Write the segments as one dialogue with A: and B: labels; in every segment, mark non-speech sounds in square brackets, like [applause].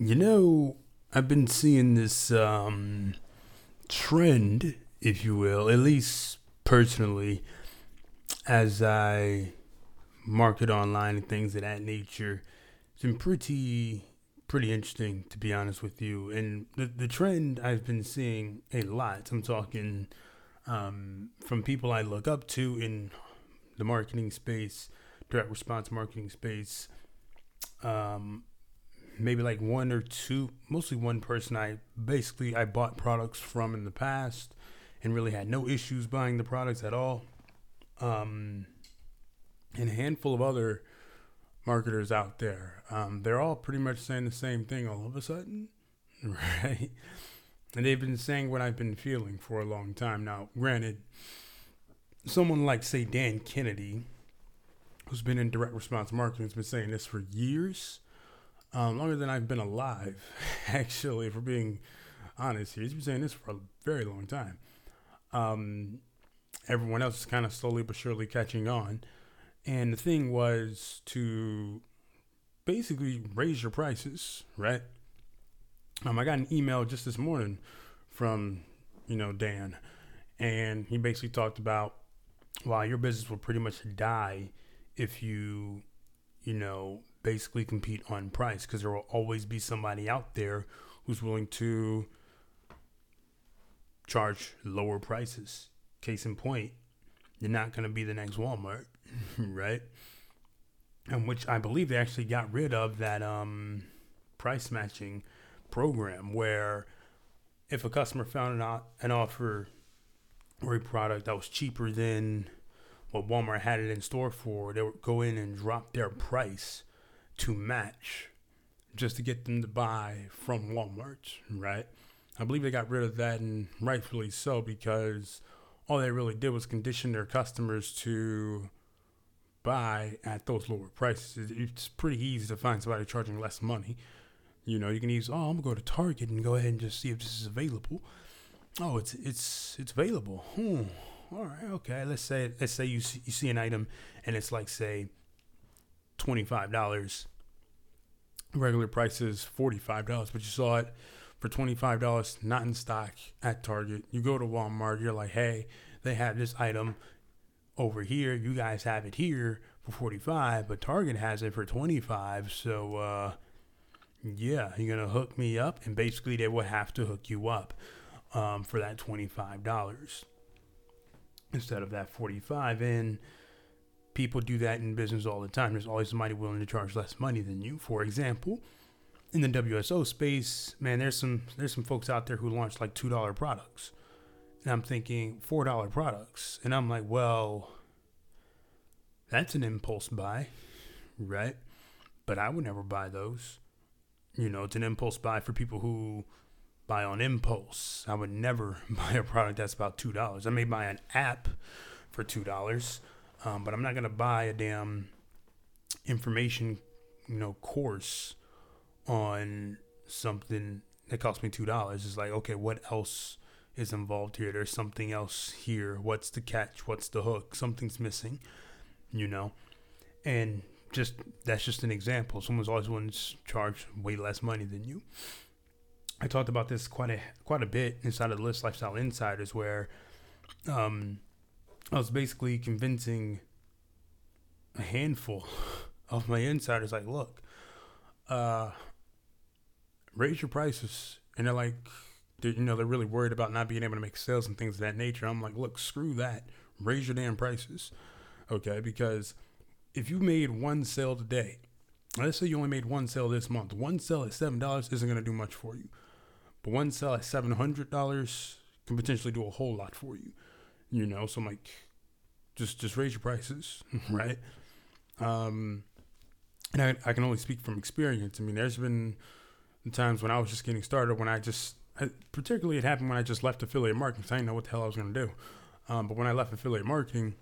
A: You know, I've been seeing this um, trend, if you will, at least personally, as I market online and things of that nature. It's been pretty, pretty interesting, to be honest with you. And the, the trend I've been seeing a lot, I'm talking um, from people I look up to in the marketing space, direct response marketing space. Um, maybe like one or two, mostly one person I basically I bought products from in the past and really had no issues buying the products at all. Um, and a handful of other marketers out there. Um, they're all pretty much saying the same thing all of a sudden, [laughs] right? And they've been saying what I've been feeling for a long time now. Granted, someone like, say, Dan Kennedy, who's been in direct response marketing, has been saying this for years um, longer than I've been alive, [laughs] actually, if we're being honest here. He's been saying this for a very long time. Um, everyone else is kind of slowly but surely catching on. And the thing was to basically raise your prices, right? Um, I got an email just this morning from, you know, Dan, and he basically talked about, wow, your business will pretty much die if you, you know, basically compete on price because there will always be somebody out there who's willing to charge lower prices. Case in point, you're not going to be the next Walmart, [laughs] right? And which I believe they actually got rid of that um, price matching program where if a customer found an, an offer or a product that was cheaper than what Walmart had it in store for, they would go in and drop their price to match just to get them to buy from Walmart, right? I believe they got rid of that and rightfully so because all they really did was condition their customers to buy at those lower prices. It's pretty easy to find somebody charging less money. You know, you can use, oh, I'm gonna go to Target and go ahead and just see if this is available. Oh, it's it's it's available. Hmm. All right, okay. Let's say let's say you see, you see an item and it's like say $25. Regular price is $45, but you saw it for $25, not in stock at Target. You go to Walmart, you're like, hey, they have this item over here. You guys have it here for 45, but Target has it for 25. So, uh, yeah, you're going to hook me up. And basically, they will have to hook you up um, for that $25 instead of that 45 And people do that in business all the time. There's always somebody willing to charge less money than you. For example, in the WSO space, man, there's some there's some folks out there who launch like two dollar products, and I'm thinking four dollar products, and I'm like, well, that's an impulse buy, right? But I would never buy those. You know, it's an impulse buy for people who buy on impulse. I would never [laughs] buy a product that's about two dollars. I may buy an app for two dollars um, but I'm not gonna buy a damn information, you know, course on something that cost me two dollars. It's like, okay, what else is involved here? There's something else here. What's the catch? What's the hook? Something's missing, you know. And just that's just an example. Someone's always willing to charge way less money than you. I talked about this quite a quite a bit inside of the list lifestyle insiders where um I was basically convincing a handful [laughs] of my insiders, like, look, uh, raise your prices. And they're like, they're, you know, they're really worried about not being able to make sales and things of that nature. I'm like, look, screw that. Raise your damn prices. Okay. Because if you made one sale today, let's say you only made one sale this month, one sale at $7 isn't going to do much for you. But one sale at $700 can potentially do a whole lot for you you know so i'm like just just raise your prices [laughs] right? Um and I, I can only speak from experience. I mean there's been times when i was just getting started when i just I, particularly it happened when i just left affiliate marketing so i didn't know what the hell i was going to do. Um, but when i left affiliate marketing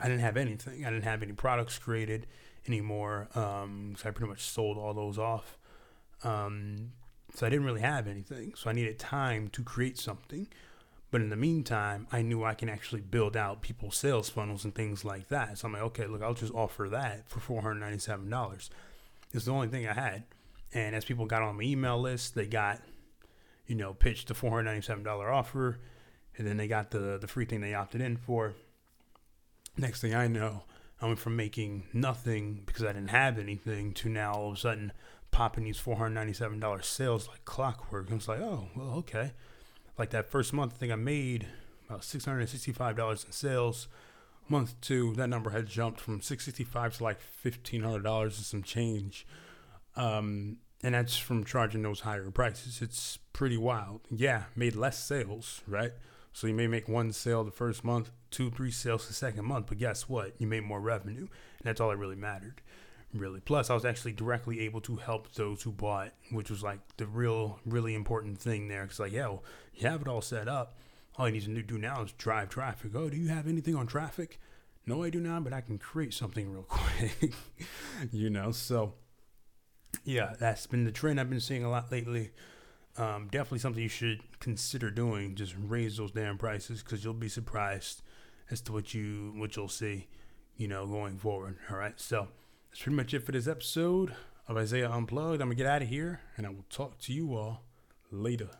A: i didn't have anything. I didn't have any products created anymore um, so i pretty much sold all those off. Um, so i didn't really have anything. So i needed time to create something but in the meantime, I knew I can actually build out people's sales funnels and things like that. So I'm like, okay, look, I'll just offer that for $497. It's the only thing I had. And as people got on my email list, they got, you know, pitched the $497 offer. And then they got the, the free thing they opted in for. Next thing I know, I went from making nothing because I didn't have anything to now all of a sudden popping these $497 sales like clockwork. I was like, oh, well, okay. Like that first month, I think I made about $665 in sales. Month two, that number had jumped from 665 to like $1,500 and some change. Um, and that's from charging those higher prices. It's pretty wild. Yeah, made less sales, right? So you may make one sale the first month, two, three sales the second month, but guess what? You made more revenue, and that's all that really mattered. Really. Plus, I was actually directly able to help those who bought, which was like the real, really important thing there. Because like, yeah, well, you have it all set up. All you need to do now is drive traffic. Oh, do you have anything on traffic? No, I do not, but I can create something real [laughs] quick. you know, so yeah, that's been the trend I've been seeing a lot lately um, definitely something you should consider doing. Just raise those damn prices because you'll be surprised as to what you what you'll see, you know, going forward. All right, so that's pretty much it for this episode of Isaiah Unplugged. I'm gonna get out of here, and I will talk to you all later.